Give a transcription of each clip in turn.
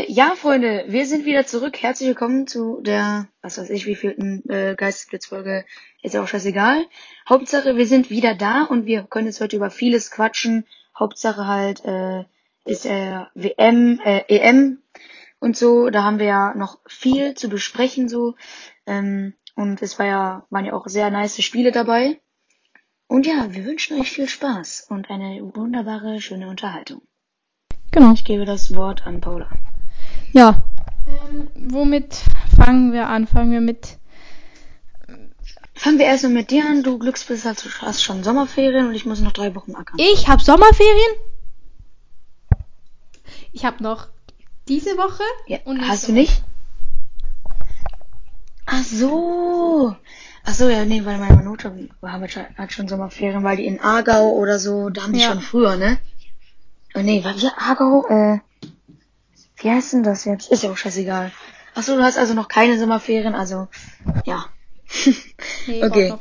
Äh, ja, Freunde, wir sind wieder zurück. Herzlich willkommen zu der, was weiß ich, wievielten äh, Geistesblitzfolge. Ist ja auch scheißegal. Hauptsache, wir sind wieder da und wir können jetzt heute über vieles quatschen. Hauptsache halt äh, ist äh, WM, äh, EM und so. Da haben wir ja noch viel zu besprechen so. Ähm, und es war ja, waren ja auch sehr nice Spiele dabei. Und ja, wir wünschen euch viel Spaß und eine wunderbare, schöne Unterhaltung. Genau. Ich gebe das Wort an Paula. Ja. Ähm, womit fangen wir an? Fangen wir mit. Fangen wir erstmal mit dir an. Du Glücksbiss hast, hast schon Sommerferien und ich muss noch drei Wochen ackern. Ich habe Sommerferien? Ich habe noch diese Woche Ja, und hast du nicht? Ach so. Ach so, ja, nee, weil meine schon, hat schon Sommerferien, weil die in Aargau oder so, da haben die Ja. schon früher, ne? Oh, nee, war wir Aargau, äh, wie heißt denn das jetzt? Ist ja auch scheißegal. Ach so, du hast also noch keine Sommerferien, also, ja. Nee, Okay.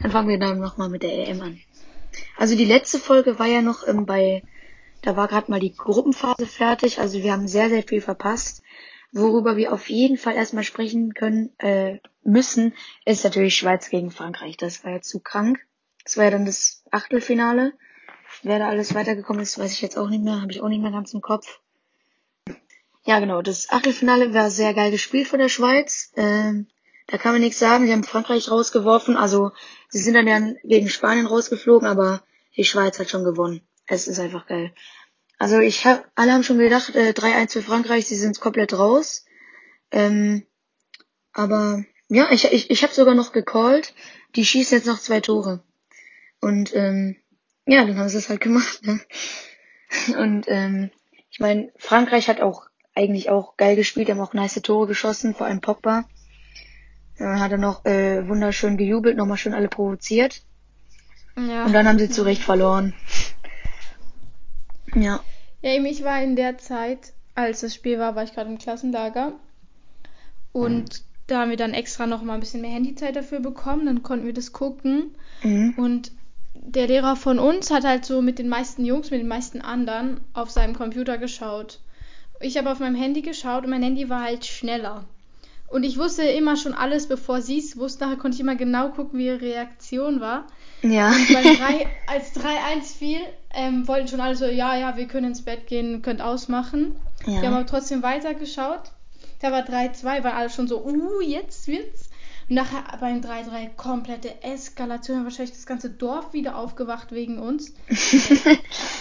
Dann fangen wir dann nochmal mit der EM an. Also die letzte Folge war ja noch ähm, bei, da war gerade mal die Gruppenphase fertig, also wir haben sehr, sehr viel verpasst. Worüber wir auf jeden Fall erstmal sprechen können, äh, müssen, ist natürlich Schweiz gegen Frankreich. Das war ja zu krank. Das war ja dann das Achtelfinale. Wer da alles weitergekommen ist, weiß ich jetzt auch nicht mehr, habe ich auch nicht mehr ganz im Kopf. Ja, genau, das Achtelfinale war sehr geil gespielt von der Schweiz. Ähm, da kann man nichts sagen. Sie haben Frankreich rausgeworfen. Also, sie sind dann ja gegen Spanien rausgeflogen, aber die Schweiz hat schon gewonnen. Es ist einfach geil. Also, ich hab, alle haben schon gedacht, äh, 3-1 für Frankreich, sie sind komplett raus. Ähm, aber, ja, ich, ich, ich habe sogar noch gecallt. Die schießen jetzt noch zwei Tore. Und, ähm, ja, dann haben sie es halt gemacht, ne? Und, ähm, ich meine, Frankreich hat auch eigentlich auch geil gespielt, haben auch nice Tore geschossen, vor allem Pogba. Dann hat er noch äh, wunderschön gejubelt, nochmal schön alle provoziert. Ja. Und dann haben sie zu Recht verloren. Ja. Ja, eben, ich war in der Zeit, als das Spiel war, war ich gerade im Klassenlager. Und da haben wir dann extra noch mal ein bisschen mehr Handyzeit dafür bekommen. Dann konnten wir das gucken. Mhm. Und der Lehrer von uns hat halt so mit den meisten Jungs, mit den meisten anderen auf seinem Computer geschaut. Ich habe auf meinem Handy geschaut und mein Handy war halt schneller. Und ich wusste immer schon alles, bevor sie es wusste. Nachher konnte ich immer genau gucken, wie ihre Reaktion war. Ja. Und 3, als 3-1 fiel, ähm, wollten schon alle so, ja, ja, wir können ins Bett gehen, könnt ausmachen. Ja. Wir haben aber trotzdem weitergeschaut. Da war 3-2, waren alle schon so, uh, jetzt wird's. Und nachher beim 3-3 komplette Eskalation. Wahrscheinlich das ganze Dorf wieder aufgewacht wegen uns.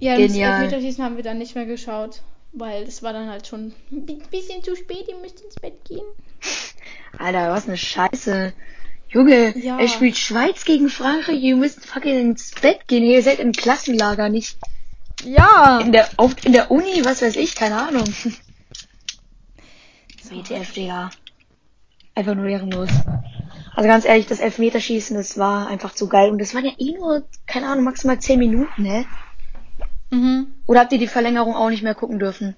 Ja, das Genial. Elfmeterschießen haben wir dann nicht mehr geschaut. Weil es war dann halt schon ein bi- bisschen zu spät, ihr müsst ins Bett gehen. Alter, was eine Scheiße. Junge, Ja. er spielt Schweiz gegen Frankreich, ihr müsst fucking ins Bett gehen. Ihr seid im Klassenlager, nicht Ja! in der, auf, in der Uni, was weiß ich, keine Ahnung. WTF, Digga. Einfach nur ehrenlos. Also ganz ehrlich, das Elfmeterschießen, das war einfach zu geil. Und das waren ja eh nur, keine Ahnung, maximal 10 Minuten, ne? Mhm. Oder habt ihr die Verlängerung auch nicht mehr gucken dürfen?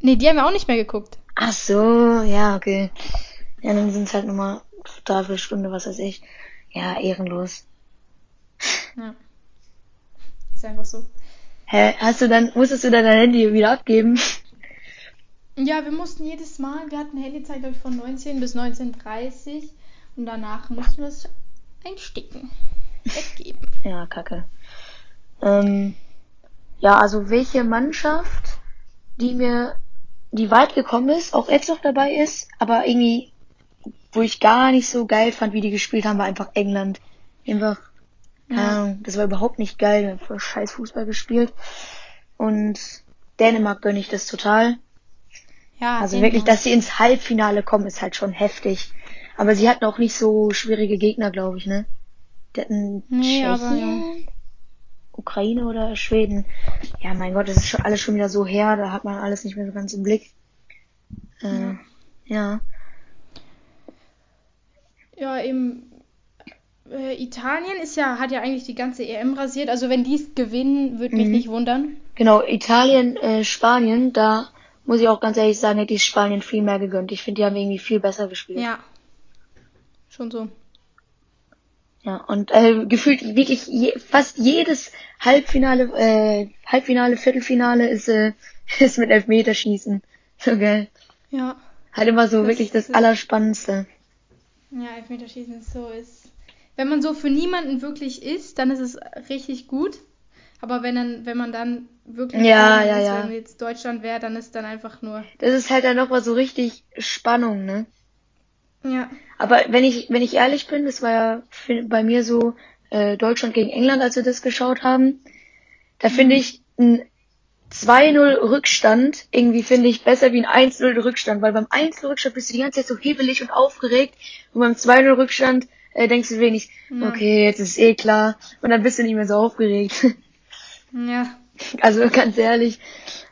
Nee, die haben wir auch nicht mehr geguckt. Ach so, ja, okay. Ja, dann sind es halt nochmal dreiviertel Stunde, was weiß ich. Ja, ehrenlos. Ja. Ist einfach so. Hä, hast du dann, musstest du dann dein Handy wieder abgeben? Ja, wir mussten jedes Mal, wir hatten Handyzeit, glaube ich, von 19 bis 19.30 und danach mussten wir es einsticken. Weggeben. Ja, kacke. Ähm, ja, also welche Mannschaft, die mir, die weit gekommen ist, auch jetzt noch dabei ist, aber irgendwie, wo ich gar nicht so geil fand, wie die gespielt haben, war einfach England. Einfach, keine Ja. Ahnung, das war überhaupt nicht geil, wir haben voll scheiß Fußball gespielt. Und Dänemark gönne ich das total. Ja, Also Dänemark. wirklich, dass sie ins Halbfinale kommen, ist halt schon heftig. Aber sie hatten auch nicht so schwierige Gegner, glaube ich, ne? Die hatten Nee, aber Tschechien, Ukraine oder Schweden. Ja, mein Gott, das ist schon alles schon wieder so her, da hat man alles nicht mehr so ganz im Blick. Äh, Ja. ja. Ja, eben. Äh, Italien ist ja, hat ja eigentlich die ganze EM rasiert. Also wenn die es gewinnen, würde mich Mhm. nicht wundern. Genau, Italien, äh, Spanien, da muss ich auch ganz ehrlich sagen, hätte ich Spanien viel mehr gegönnt. Ich finde, die haben irgendwie viel besser gespielt. Ja. Schon so. Ja, und äh, gefühlt wirklich je, fast jedes Halbfinale, äh, Halbfinale, Viertelfinale ist, äh, ist mit Elfmeterschießen. So geil. Ja. Halt immer so Das wirklich das ist- Allerspannendste. Ja, Elfmeterschießen ist so ist. Wenn man so für niemanden wirklich ist, dann ist es richtig gut. Aber wenn dann, wenn man dann wirklich Ja, ja, ist, ja. wenn jetzt Deutschland wäre, dann ist dann einfach nur. Das ist halt dann nochmal so richtig Spannung, ne? Ja. Aber wenn ich, wenn ich ehrlich bin, das war ja bei mir so äh, Deutschland gegen England, als wir das geschaut haben. Da finde ich ein 2-0 Rückstand irgendwie finde ich besser wie ein 1-0 Rückstand, weil beim 1-0 Rückstand bist du die ganze Zeit so hebelig und aufgeregt und beim 2-0 Rückstand äh, denkst du wenig, Ja. okay, jetzt ist eh klar und dann bist du nicht mehr so aufgeregt. Ja. Also ganz ehrlich,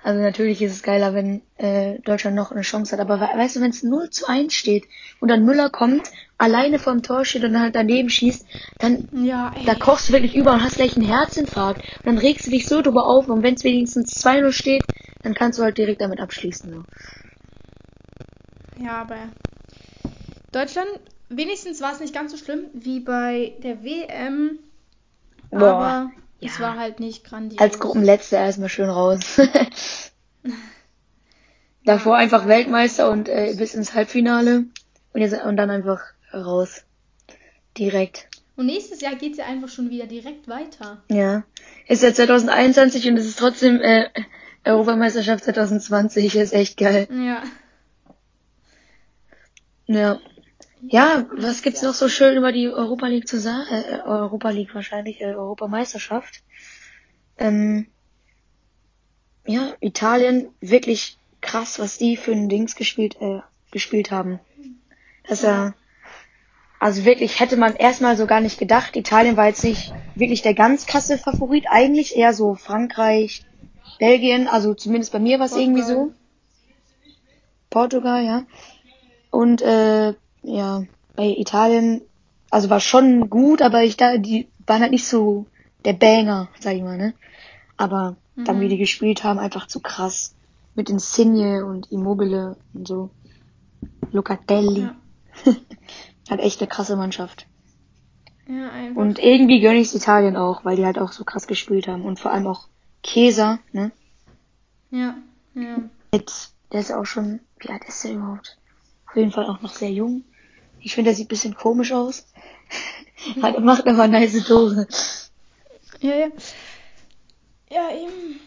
also natürlich ist es geiler, wenn äh, Deutschland noch eine Chance hat, aber we weißt du, wenn es 0 zu 1 steht und dann Müller kommt, alleine vorm Tor steht und dann halt daneben schießt, dann Ja, ey. da kochst du wirklich über und hast gleich einen Herzinfarkt und dann regst du dich so drüber auf und wenn es wenigstens 2-0 steht, dann kannst du halt direkt damit abschließen. So. Ja, aber Deutschland, wenigstens war es nicht ganz so schlimm wie bei der WM. Boah, aber es ja. war halt nicht grandios. Als Gruppenletzter erstmal schön raus. Davor Ja, einfach Weltmeister und äh, bis ins Halbfinale und, jetzt, und dann einfach raus. Direkt. Und nächstes Jahr geht es ja einfach schon wieder direkt weiter. Ja. Ist ja 2021 und es ist trotzdem äh, Europameisterschaft 2020. Ist echt geil. Ja. Ja. Ja, was gibt's noch so schön über die Europa League zu sagen? Äh, Europa League wahrscheinlich, äh, Europameisterschaft. Ähm, ja, Italien, wirklich krass, was die für ein Dings gespielt, äh, gespielt haben. Das ja. Also wirklich hätte man erstmal so gar nicht gedacht. Italien war jetzt nicht wirklich der ganz krasse Favorit. Eigentlich eher so Frankreich, Belgien. Also zumindest bei mir war es irgendwie so. Portugal, ja. Und äh, ja, bei Italien, also war schon gut, aber ich da, die waren halt nicht so der Banger, sag ich mal, ne? Aber dann, Mhm. wie die gespielt haben, einfach zu krass. Mit Insigne und Immobile und so. Locatelli. Ja. Hat echt eine krasse Mannschaft. Ja, einfach. Und irgendwie gönn ich's Italien auch, weil die halt auch so krass gespielt haben. Und vor allem auch Kesa, ne? Ja, ja. Mit, der ist auch schon, wie alt ist der überhaupt? Auf jeden Fall auch noch sehr jung. Ich finde, der sieht ein bisschen komisch aus. Hat, macht aber nice Tore. Ja, ja. Ja, eben.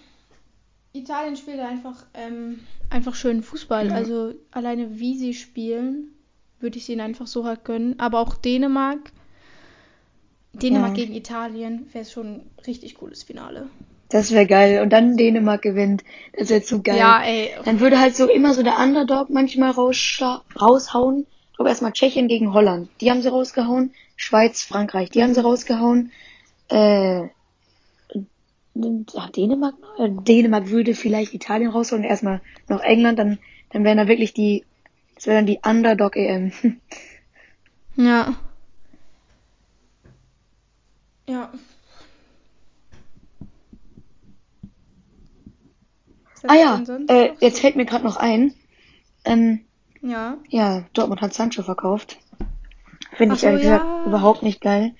Italien spielt einfach, ähm, einfach schön Fußball. Ja. Also alleine wie sie spielen, würde ich es ihnen einfach so halt gönnen. Aber auch Dänemark. Dänemark Ja. gegen Italien wäre schon ein richtig cooles Finale. Das wäre geil. Und dann Dänemark gewinnt. Das wäre zu geil. Ja, ey. Dann würde halt so immer so der Underdog manchmal raushauen. Glaube erstmal Tschechien gegen Holland. Die haben sie rausgehauen. Schweiz, Frankreich. Die haben sie rausgehauen. Äh, Dänemark? Äh, Dänemark würde vielleicht Italien rausholen. Erstmal noch England. Dann, dann wären da wirklich die, das wäre dann die Underdog EM. Ja. Ja. Ah ja, äh, jetzt fällt mir gerade noch ein. Ähm, Ja. Ja, Dortmund hat Sancho verkauft. Finde ich so, ehrlich gesagt ja. überhaupt nicht geil.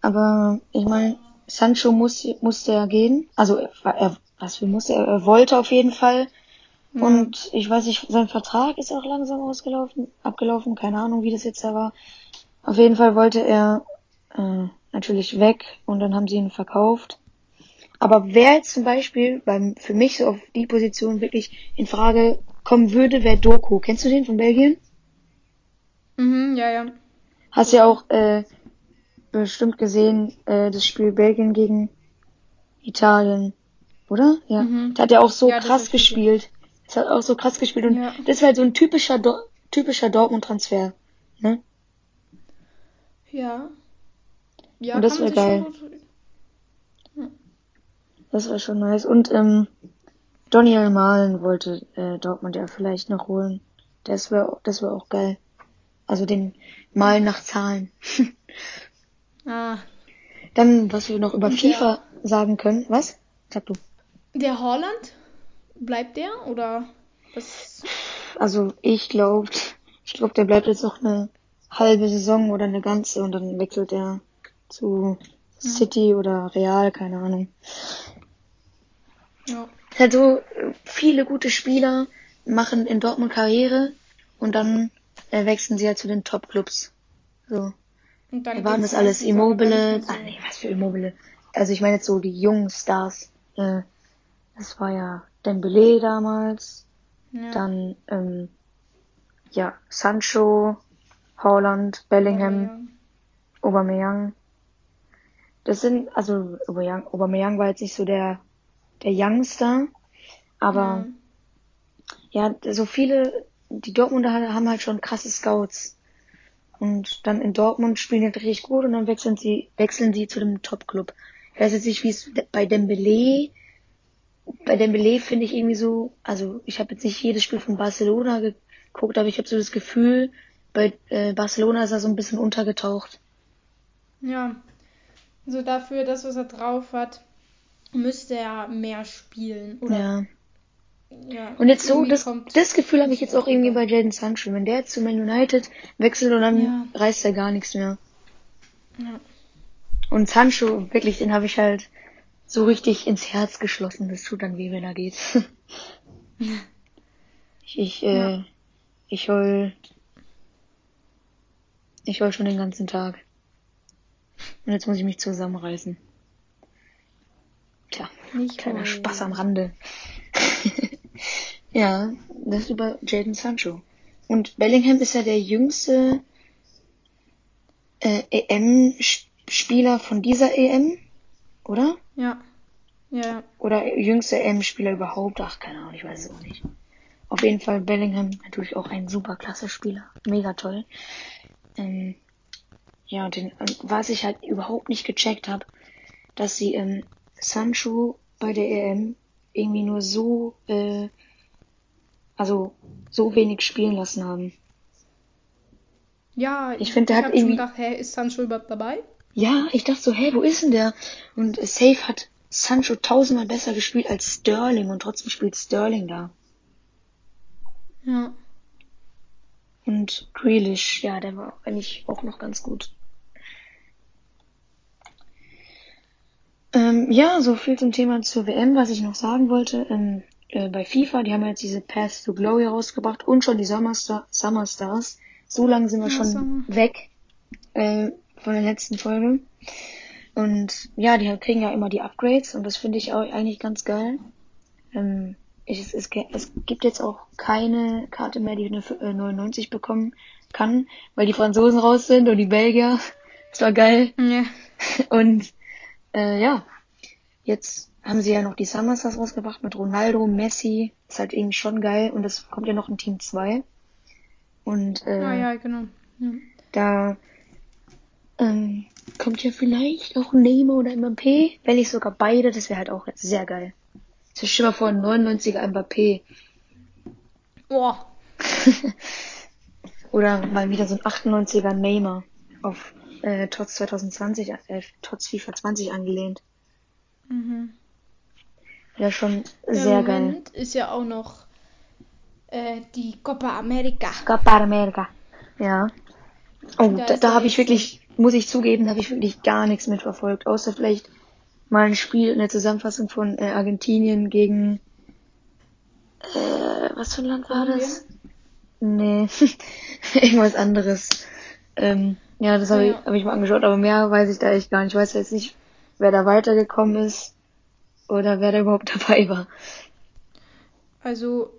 Aber ich meine, Sancho muss, musste ja gehen. Also er, er was für musste er, er wollte auf jeden Fall. Ja. Und ich weiß nicht, sein Vertrag ist auch langsam ausgelaufen, abgelaufen, keine Ahnung, wie das jetzt da war. Auf jeden Fall wollte er äh, natürlich weg und dann haben sie ihn verkauft. Aber wer jetzt zum Beispiel beim, für mich so auf die Position wirklich in Frage kommen würde, wäre Doku. Kennst du den von Belgien? Mhm, ja, ja. Hast ja auch äh, bestimmt gesehen, äh, das Spiel Belgien gegen Italien, oder? Ja. Mhm. Der hat ja auch so Ja, das krass gesehen. gespielt. Das hat auch so krass gespielt und Ja. das war halt so ein typischer Do typischer Dortmund-Transfer. Ne? Ja. Ja, Und das wär sich schon gut. Das war schon nice. Und ähm, Daniel Malen wollte äh, Dortmund ja vielleicht noch holen. Das wäre das wär auch geil. Also den Malen nach Zahlen. Ah. Dann, was wir noch über Und FIFA sagen können. Was? Sag du. Der Holland? Bleibt der? Oder was? Also ich glaube, ich glaube, der bleibt jetzt noch eine halbe Saison oder eine ganze und dann wechselt er zu City oder Real, keine Ahnung. Ja. Es halt so, viele gute Spieler machen in Dortmund Karriere und dann äh, wechseln sie halt zu den Top-Clubs. So. Und dann Wir waren das alles gar Immobile. mehr Ah, so. nee, was für Immobile. Also ich meine jetzt so die jungen Stars. Äh, das war ja Dembele damals. Ja. Dann, ähm, ja, Sancho, Holland, Bellingham, Aubameyang. Das sind, also Aubameyang, Aubameyang war jetzt nicht so der, der Youngster, aber ja, so viele, die Dortmunder haben halt schon krasse Scouts. Und dann in Dortmund spielen die halt richtig gut und dann wechseln sie, wechseln sie zu dem Top-Club. Ich weiß jetzt nicht, wie es bei Dembele, bei Dembele finde ich irgendwie so, also ich habe jetzt nicht jedes Spiel von Barcelona geguckt, aber ich habe so das Gefühl, bei äh, Barcelona ist er so ein bisschen untergetaucht. Ja. So dafür, das, was er drauf hat, müsste er mehr spielen. Oder Ja. ja. Und jetzt so, das, das Gefühl habe ich jetzt auch irgendwie bei Jaden Sancho. Wenn der jetzt zu Man United wechselt und dann Ja. reißt er gar nichts mehr. Ja. Und Sancho, wirklich, den habe ich halt so richtig ins Herz geschlossen. Das tut dann weh, wenn er geht. ich, ich, äh, Ja. ich heul, ich heul schon den ganzen Tag. Und jetzt muss ich mich zusammenreißen. Tja, Nicht kleiner heulen. Spaß am Rande. ja, das über Jaden Sancho. Und Bellingham ist ja der jüngste äh, EM-Spieler von dieser EM, oder? Ja. Ja. Oder jüngste EM-Spieler überhaupt? Ach, keine Ahnung, ich weiß es auch nicht. Auf jeden Fall Bellingham natürlich auch ein super klasse Spieler. Mega toll. Ähm, ja, und, den, und was ich halt überhaupt nicht gecheckt habe, dass sie ähm, Sancho bei der EM irgendwie nur so, äh, also so wenig spielen lassen haben. Ja, Ich find, der hat hab schon irgendwie- gedacht, hä, ist Sancho überhaupt dabei? Ja, ich dachte so, hä, wo ist denn der? Und Safe hat Sancho tausendmal besser gespielt als Sterling und trotzdem spielt Sterling da. Ja. Und Grealish, ja, der war eigentlich auch noch ganz gut. Ähm, ja, so viel zum Thema zur WM, was ich noch sagen wollte. Ähm, äh, bei FIFA, die haben jetzt diese Path to Glory rausgebracht und schon die Summer, Star Summer Stars. So lange sind wir Ja, schon Summer. weg äh, von der letzten Folge. Und ja, die kriegen ja immer die Upgrades und das finde ich auch eigentlich ganz geil. Ähm, ich, es, es, es gibt jetzt auch keine Karte mehr, die eine F- äh, 99 bekommen kann, weil die Franzosen raus sind und die Belgier. Das war geil. Ja. Und äh, ja, jetzt haben sie ja noch die Summer Stars rausgebracht mit Ronaldo, Messi. Ist halt irgendwie schon geil. Und es kommt ja noch ein Team 2. Und äh, Ah, ja, genau. Ja. da ähm, kommt ja vielleicht auch Neymar oder Mbappé. Wenn nicht sogar beide, das wäre halt auch sehr geil. So, stell dir mal vor, ein 99er Mbappé. Boah. Oder mal wieder so ein 98er Neymar auf äh, TOTS 2020, äh, TOTS FIFA 20 angelehnt. Mhm. Wäre schon Ja, sehr Im geil. Moment ist ja auch noch äh, die Copa America. Copa America. Ja. Oh, Da da, da ja habe ich wirklich, muss ich zugeben, da habe ich wirklich gar nichts mitverfolgt. Außer vielleicht mal ein Spiel in der Zusammenfassung von äh, Argentinien gegen äh, was für ein Land war das? Nee, irgendwas anderes. Ähm, ja, das habe Ah, ich, ja. hab ich mal angeschaut, aber mehr weiß ich da echt gar nicht. Ich weiß jetzt nicht, wer da weitergekommen ist oder wer da überhaupt dabei war. Also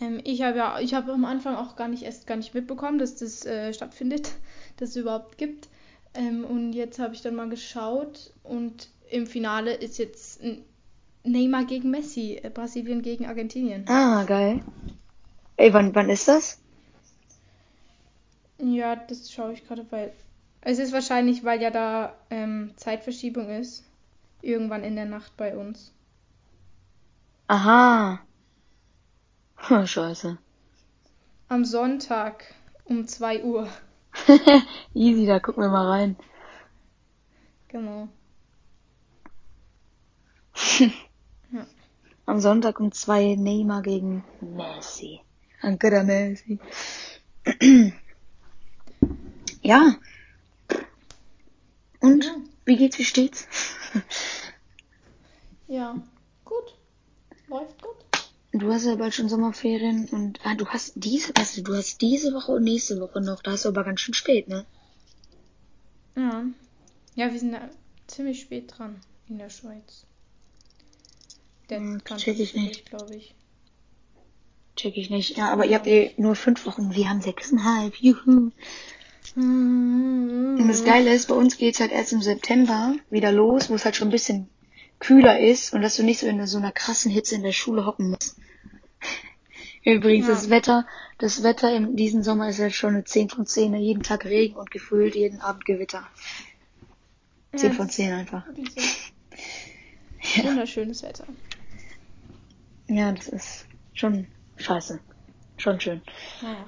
ähm, ich habe ja, ich habe am Anfang auch gar nicht erst gar nicht mitbekommen, dass das äh, stattfindet, dass es überhaupt gibt. Ähm, und jetzt habe ich dann mal geschaut und im Finale ist jetzt Neymar gegen Messi, äh, Brasilien gegen Argentinien. Ah, geil. Ey, wann, wann ist das? Ja, das schaue ich gerade, weil es ist wahrscheinlich, weil ja da ähm, Zeitverschiebung ist, irgendwann in der Nacht bei uns. Aha. Hm, scheiße. Am Sonntag um 2 Uhr. Easy, da gucken wir mal rein. Genau. Ja. Am Sonntag um zwei Neymar gegen Messi. Ancora Messi. ja. Und Ja. wie geht's, wie steht's? Ja, gut. Läuft gut. Du hast ja bald schon Sommerferien und ah, du hast diese, also du hast diese Woche und nächste Woche noch. Da ist aber ganz schön spät, ne? Ja. Ja, wir sind da ziemlich spät dran in der Schweiz. Der Hm, check ich nicht. glaube ich. Check ich nicht. Ja, aber ihr habt eh nur fünf Wochen. Wir haben sechseinhalb. Juhu. Und das Geile ist, bei uns geht's halt erst im September wieder los, wo es halt schon ein bisschen kühler ist und dass du nicht so in so einer krassen Hitze in der Schule hocken musst. Übrigens, Ja. das Wetter, das Wetter in diesem Sommer ist halt schon eine 10 von 10. ne? Jeden Tag Regen und gefühlt jeden Abend Gewitter. 10 Ja, von das 10 ist einfach. so. Wunderschönes Wetter. Ja, das ist schon scheiße. Schon schön. Naja.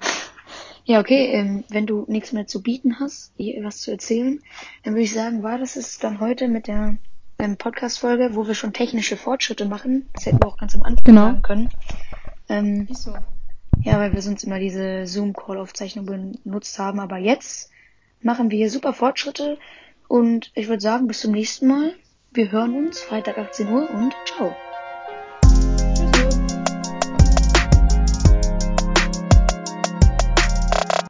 Ja, okay, ähm, wenn du nichts mehr zu bieten hast, was zu erzählen, dann würde ich sagen, war das es dann heute mit der ähm, Podcast-Folge, wo wir schon technische Fortschritte machen. Das hätten wir auch ganz am Anfang Genau. sagen können. Ähm, so. ja, weil wir sonst immer diese Zoom-Call-Aufzeichnung benutzt haben. Aber jetzt machen wir hier super Fortschritte und ich würde sagen, bis zum nächsten Mal. Wir hören uns Freitag 18 Uhr und ciao.